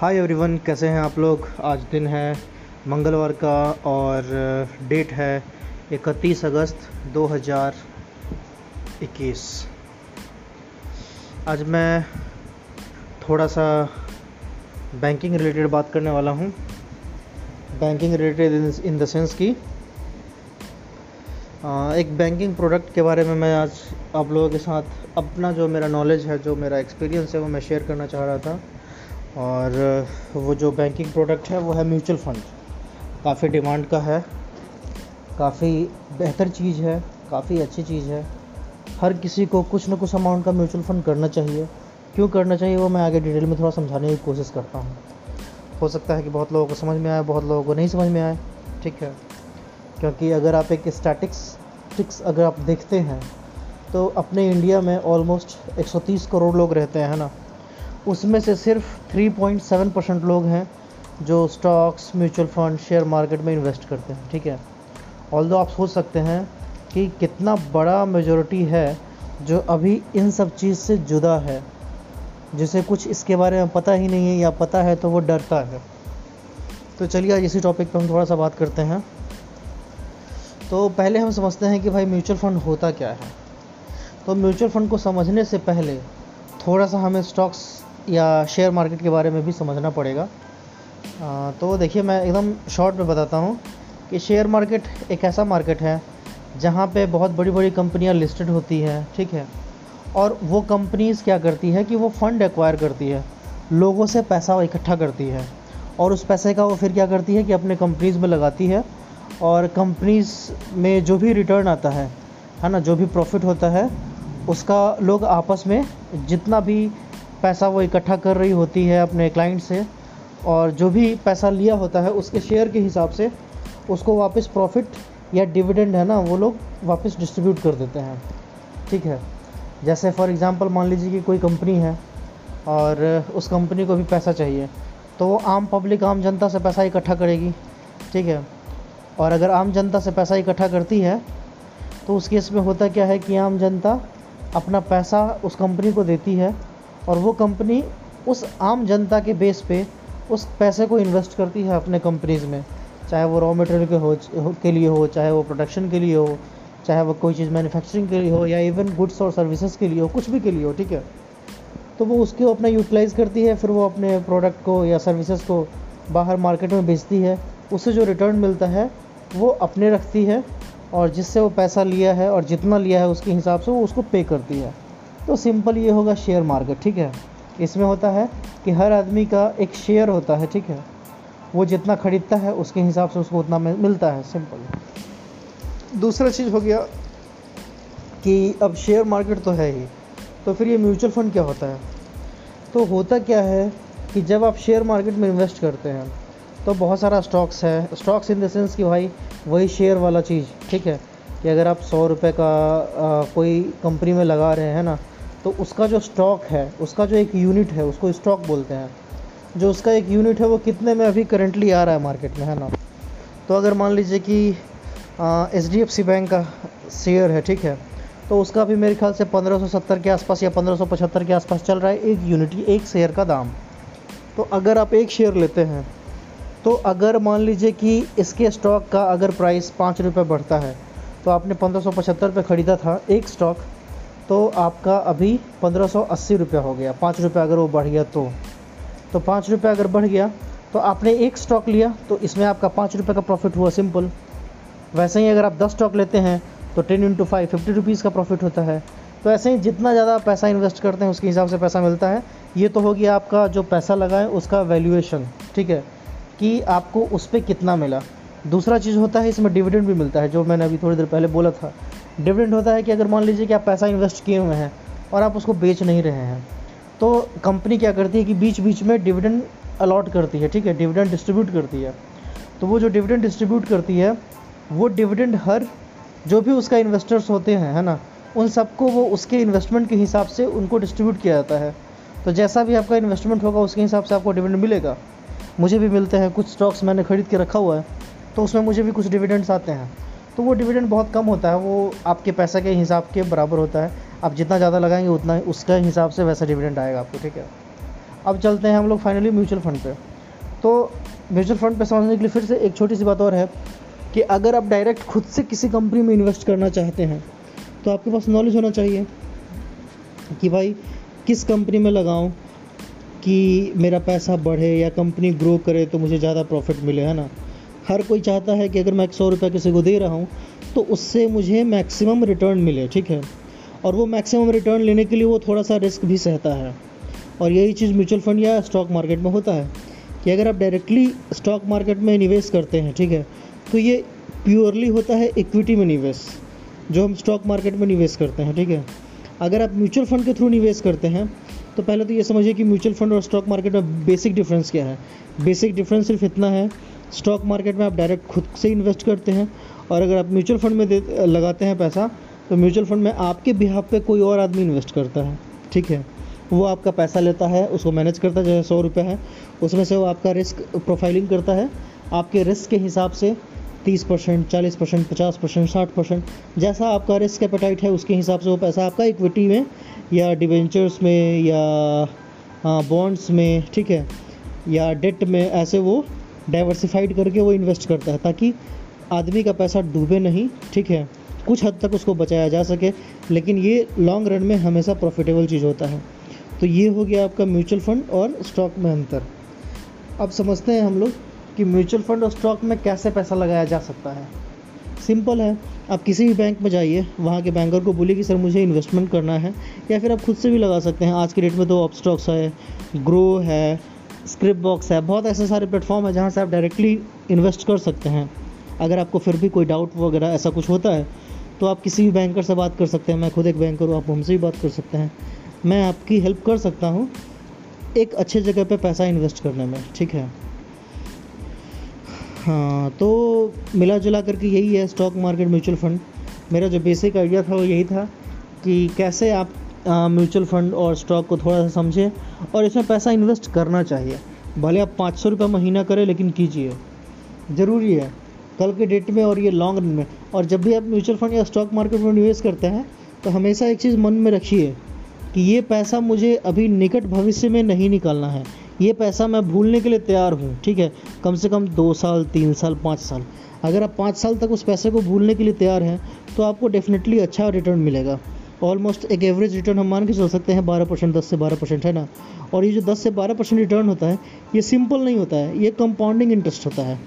Hi everyone कैसे हैं आप लोग? आज दिन है, मंगलवार का और डेट है इकतीस अगस्त 2021 आज मैं थोड़ा सा बैंकिंग रिलेटेड बात करने वाला हूँ। Banking related in the sense की एक बैंकिंग प्रोडक्ट के बारे में मैं आज आप लोगों के साथ अपना जो मेरा नॉलेज है, जो मेरा एक्सपीरियंस है, वो मैं शेयर करना चाह रहा था। और वो जो बैंकिंग प्रोडक्ट है, वो है म्यूचुअल फ़ंड काफ़ी डिमांड का है, काफ़ी बेहतर चीज़ है, काफ़ी अच्छी चीज़ है। हर किसी को कुछ ना कुछ अमाउंट का म्यूचुअल फ़ंड करना चाहिए। क्यों करना चाहिए, वो मैं आगे डिटेल में थोड़ा समझाने की कोशिश करता हूँ। हो सकता है कि बहुत लोगों को समझ में आए, बहुत लोगों को नहीं समझ में आए, ठीक है? क्योंकि अगर आप एक स्टैटिक्स टिक्स अगर आप देखते हैं तो अपने इंडिया में ऑलमोस्ट 130 करोड़ लोग रहते हैं ना? उसमें से सिर्फ़ 3.7 परसेंट लोग हैं जो stocks mutual fund share market में इन्वेस्ट करते हैं, ठीक है? ऑल आप सोच सकते हैं कि कितना बड़ा मेजोरिटी है जो अभी इन सब चीज़ से जुदा है, जिसे कुछ इसके बारे में पता ही नहीं है या पता है तो वो डरता है। तो चलिए आज इसी टॉपिक पर हम थोड़ा सा बात करते हैं। तो पहले हम समझते हैं कि भाई म्यूचुअल फ़ंड होता क्या है। तो म्यूचुअल फ़ंड को समझने से पहले थोड़ा सा हमें स्टॉक्स या शेयर मार्केट के बारे में भी समझना पड़ेगा। तो देखिए, मैं एकदम शॉर्ट में बताता हूँ कि शेयर मार्केट एक ऐसा मार्केट है जहाँ पे बहुत बड़ी बड़ी कंपनियाँ लिस्टेड होती हैं, ठीक है? और वो कंपनीज़ क्या करती है कि वो फ़ंड एक्वायर करती है, लोगों से पैसा इकट्ठा करती है और उस पैसे का वो फिर क्या करती है कि अपने कंपनीज़ में लगाती है और कंपनीज़ में जो भी रिटर्न आता है है ना, जो भी प्रॉफिट होता है, उसका लोग आपस में जितना भी पैसा वो इकट्ठा कर रही होती है अपने क्लाइंट से और जो भी पैसा लिया होता है उसके शेयर के हिसाब से उसको वापस प्रॉफिट या डिविडेंड है ना, वो लोग वापस डिस्ट्रीब्यूट कर देते हैं। ठीक है? जैसे फॉर एग्ज़ाम्पल मान लीजिए कि कोई कंपनी है और उस कंपनी को भी पैसा चाहिए तो वो आम पब्लिक आम जनता से पैसा इकट्ठा करेगी। ठीक है? और अगर आम जनता से पैसा इकट्ठा करती है तो उस केस में होता क्या है कि आम जनता अपना पैसा उस कंपनी को देती है और वो कंपनी उस आम जनता के बेस पे उस पैसे को इन्वेस्ट करती है अपने कंपनीज़ में। चाहे वो रॉ मटेरियल के हो, के लिए हो, चाहे वो प्रोडक्शन के लिए हो, चाहे वो कोई चीज़ मैन्युफैक्चरिंग के लिए हो, या इवन गुड्स और सर्विसेज़ के लिए हो, कुछ भी के लिए हो, ठीक है? तो वो उसको अपना यूटिलाइज़ करती है, फिर वो अपने प्रोडक्ट को या सर्विसेज़ को बाहर मार्केट में बेचती है। उससे जो रिटर्न मिलता है, वो अपने रखती है और जिससे वो पैसा लिया है और जितना लिया है उसके हिसाब से वो उसको पे करती है। तो सिंपल ये होगा शेयर मार्केट ठीक है? इसमें होता है कि हर आदमी का एक शेयर होता है ठीक है? वो जितना ख़रीदता है उसके हिसाब से उसको उतना मिलता है सिंपल। दूसरा चीज़ हो गया कि अब शेयर मार्केट तो है ही तो फिर ये म्यूचुअल फ़ंड क्या होता है? तो होता क्या है कि जब आप शेयर मार्केट में इन्वेस्ट करते हैं तो बहुत सारा स्टॉक्स है स्टॉक्स इन द सेंस कि भाई वही शेयर वाला चीज़ ठीक है? कि अगर आप सौ रुपये का आ, कोई कंपनी में लगा रहे हैं ना तो उसका जो स्टॉक है, उसका जो एक यूनिट है, उसको स्टॉक बोलते हैं। जो उसका एक यूनिट है, वो कितने में अभी करेंटली आ रहा है मार्केट में, है ना? तो अगर मान लीजिए कि H D F C bank का शेयर है, ठीक है? तो उसका भी मेरे ख्याल से 1570 के आसपास या 1575 के आसपास चल रहा है एक यूनिट एक शेयर का दाम। तो अगर आप एक शेयर लेते हैं तो अगर मान लीजिए कि इसके स्टॉक का अगर प्राइस पाँच रुपये बढ़ता है तो आपने पंद्रह सौ पचहत्तर पे ख़रीदा था एक स्टॉक तो आपका अभी पंद्रह सौ अस्सी रुपया हो गया। पाँच रुपये अगर वो बढ़ गया तो। तो पाँच रुपये अगर बढ़ गया तो आपने एक स्टॉक लिया तो इसमें आपका पाँच रुपये का प्रॉफिट हुआ सिंपल वैसे ही अगर आप दस स्टॉक लेते हैं तो ten into five fifty rupees का प्रॉफिट होता है। तो ऐसे ही जितना ज़्यादा पैसा इन्वेस्ट करते हैं, उसके हिसाब से पैसा मिलता है। ये तो हो गया आपका जो पैसा लगाए उसका वैल्यूएशन ठीक है? कि आपको उस पर कितना मिला। दूसरा चीज़ होता है, इसमें डिविडेंड भी मिलता है, जो मैंने अभी थोड़ी देर पहले बोला था। डिविडेंड होता है कि अगर मान लीजिए कि आप पैसा इन्वेस्ट किए हुए हैं और आप उसको बेच नहीं रहे हैं तो कंपनी क्या करती है कि बीच बीच में डिविडेंड अलॉट करती है, ठीक है? डिविडेंड डिस्ट्रीब्यूट करती है। तो वो जो डिविडेंड डिस्ट्रीब्यूट करती है, वो डिविडेंड हर जो भी उसका इन्वेस्टर्स होते हैं, है ना? उन सबको वो उसके इन्वेस्टमेंट के हिसाब से उनको डिस्ट्रीब्यूट किया जाता है। तो जैसा भी आपका इन्वेस्टमेंट होगा, उसके हिसाब से आपको डिविडेंड मिलेगा। मुझे भी मिलते हैं, कुछ स्टॉक्स मैंने ख़रीद के रखा हुआ है तो उसमें मुझे भी कुछ डिविडेंड्स आते हैं। तो वो डिविडेंड बहुत कम होता है, वो आपके पैसे के हिसाब के बराबर होता है। आप जितना ज़्यादा लगाएँगे, उतना उसके हिसाब से वैसा डिविडेंड आएगा आपको, ठीक है? अब चलते हैं हम लोग फाइनली म्यूचुअल फंड पे। तो म्यूचुअल फंड पे समझने के लिए फिर से एक छोटी सी बात और है कि अगर आप डायरेक्ट खुद से किसी कंपनी में इन्वेस्ट करना चाहते हैं तो आपके पास नॉलेज होना चाहिए कि भाई, किस कंपनी में लगाऊँ कि मेरा पैसा बढ़े या कंपनी ग्रो करे तो मुझे ज़्यादा प्रॉफिट मिले, है ना? हर कोई चाहता है कि अगर मैं एक सौ रुपये किसी को दे रहा हूँ तो उससे मुझे मैक्सिमम रिटर्न मिले, ठीक है? और वो मैक्सिमम रिटर्न लेने के लिए वो थोड़ा सा रिस्क भी सहता है। और यही चीज़ म्यूचुअल फंड या स्टॉक मार्केट में होता है कि अगर आप डायरेक्टली स्टॉक मार्केट में निवेश करते हैं, ठीक है? तो ये प्योरली होता है इक्विटी में निवेश, जो हम स्टॉक मार्केट में निवेश करते हैं, ठीक है? अगर आप म्यूचुअल फंड के थ्रू निवेश करते हैं तो पहले तो ये समझिए कि म्यूचुअल फंड और स्टॉक मार्केट में बेसिक डिफरेंस क्या है? बेसिक डिफरेंस सिर्फ़ इतना है स्टॉक मार्केट में आप डायरेक्ट खुद से इन्वेस्ट करते हैं और अगर आप म्यूचुअल फंड में दे, लगाते हैं पैसा तो म्यूचुअल फंड में आपके बिहाफ पे कोई और आदमी इन्वेस्ट करता है, ठीक है? वो आपका पैसा लेता है, उसको मैनेज करता है, जैसे सौ रुपये है, उसमें से वो आपका रिस्क प्रोफाइलिंग करता है, आपके रिस्क के हिसाब से तीस परसेंट, चालीस परसेंट, पचास परसेंट, साठ परसेंट, जैसा आपका रिस्क एपेटाइट है, उसके हिसाब से वो पैसा आपका इक्विटी में या डिवेंचर्स में या बॉन्ड्स में, ठीक है? या डेट में, ऐसे वो डाइवर्सिफाइड करके वो इन्वेस्ट करता है, ताकि आदमी का पैसा डूबे नहीं, ठीक है? कुछ हद तक उसको बचाया जा सके, लेकिन ये लॉन्ग रन में हमेशा प्रॉफिटेबल चीज़ होता है। तो ये हो गया आपका म्यूचुअल फंड और स्टॉक में अंतर। अब समझते हैं हम लोग कि म्यूचुअल फंड और स्टॉक में कैसे पैसा लगाया जा सकता है। सिंपल है, आप किसी भी बैंक में जाइए, वहाँ के बैंकर को बोलिए कि, सर, मुझे इन्वेस्टमेंट करना है। या फिर आप खुद से भी लगा सकते हैं, आज के डेट में तो ऑप स्टॉक्स है ग्रो है स्क्रिप्ट बॉक्स है। बहुत ऐसे सारे प्लेटफॉर्म है जहाँ से आप डायरेक्टली इन्वेस्ट कर सकते हैं। अगर आपको फिर भी कोई डाउट वगैरह ऐसा कुछ होता है तो आप किसी भी बैंकर से बात कर सकते हैं। मैं खुद एक बैंकर हूँ, आप हमसे भी बात कर सकते हैं। मैं आपकी हेल्प कर सकता हूँ एक अच्छे जगह पे पैसा इन्वेस्ट करने में, ठीक है? हाँ तो मिला जुला करके यही है स्टॉक मार्केट म्यूचुअल फंड मेरा जो बेसिक आइडिया था वो यही था कि कैसे आप म्यूचुअल फंड और स्टॉक को थोड़ा सा समझें और इसमें पैसा इन्वेस्ट करना चाहिए। भले आप पाँच सौ रुपये महीना करें, लेकिन कीजिए। ज़रूरी है। कल के डेट में और ये लॉन्ग रन में। और जब भी आप म्यूचुअल फंड या स्टॉक मार्केट में निवेश करते हैं तो हमेशा एक चीज़ मन में रखिए कि ये पैसा मुझे अभी निकट भविष्य में नहीं निकालना है। ये पैसा मैं भूलने के लिए तैयार हूँ, ठीक है? कम से कम दो साल, तीन साल, पाँच साल। अगर आप पाँच साल तक उस पैसे को भूलने के लिए तैयार हैं तो आपको डेफिनेटली अच्छा रिटर्न मिलेगा। ऑलमोस्ट एक एवरेज रिटर्न हम मान के चल सकते हैं बारह परसेंट, दस से बारह परसेंट, है ना? और ये जो दस से बारह परसेंट रिटर्न होता है, ये सिंपल नहीं होता है, ये कंपाउंडिंग इंटरेस्ट होता है।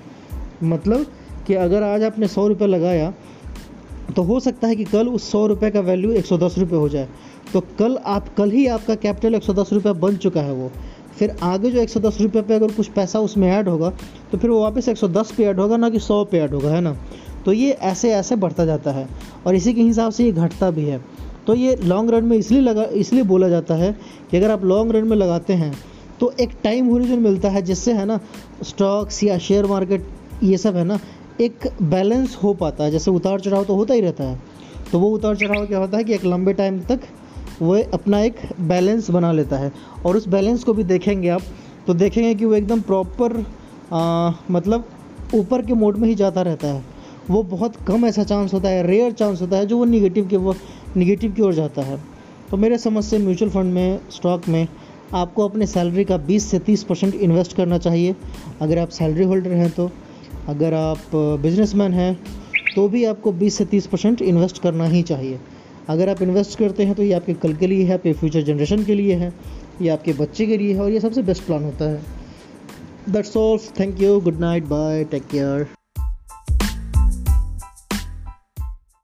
मतलब कि अगर आज आपने सौ रुपये लगाया तो हो सकता है कि कल उस सौ रुपये का वैल्यू एक सौ दस रुपये हो जाए। तो कल आप, कल ही आपका कैपिटल एक सौ दस रुपये बन चुका है वो। फिर आगे जो एक सौ दस रुपये पे अगर कुछ पैसा उसमें ऐड होगा तो फिर वो वापस एक सौ दस पे ऐड होगा, ना कि सौ पे ऐड होगा, है ना? तो ये ऐसे ऐसे बढ़ता जाता है। और इसी के हिसाब से ये घटता भी है। तो ये लॉन्ग रन में इसलिए लगा, इसलिए बोला जाता है कि अगर आप लॉन्ग रन में लगाते हैं तो एक टाइम होरिजन मिलता है जिससे, है ना स्टॉक्स या शेयर मार्केट ये सब, है ना, एक बैलेंस हो पाता है। जैसे उतार चढ़ाव तो होता ही रहता है। तो वो उतार चढ़ाव क्या होता है कि एक लंबे टाइम तक वो अपना एक बैलेंस बना लेता है। और उस बैलेंस को भी देखेंगे आप तो देखेंगे कि वो एकदम प्रॉपर मतलब ऊपर के मोड में ही जाता रहता है। वो बहुत कम ऐसा चांस होता है रेयर चांस होता है, जो वो निगेटिव के वो निगेटिव की ओर जाता है। तो मेरे समझ से म्यूचुअल फंड में स्टॉक में आपको अपने सैलरी का 20 से 30 परसेंट इन्वेस्ट करना चाहिए। अगर आप सैलरी होल्डर हैं तो अगर आप बिजनेसमैन हैं तो भी आपको 20 से 30 परसेंट इन्वेस्ट करना ही चाहिए। अगर आप इन्वेस्ट करते हैं तो ये आपके कल के लिए है, आपके फ्यूचर जनरेशन के लिए है, ये आपके बच्चे के लिए है और ये सबसे बेस्ट प्लान होता है। That's all thank you good night bye take care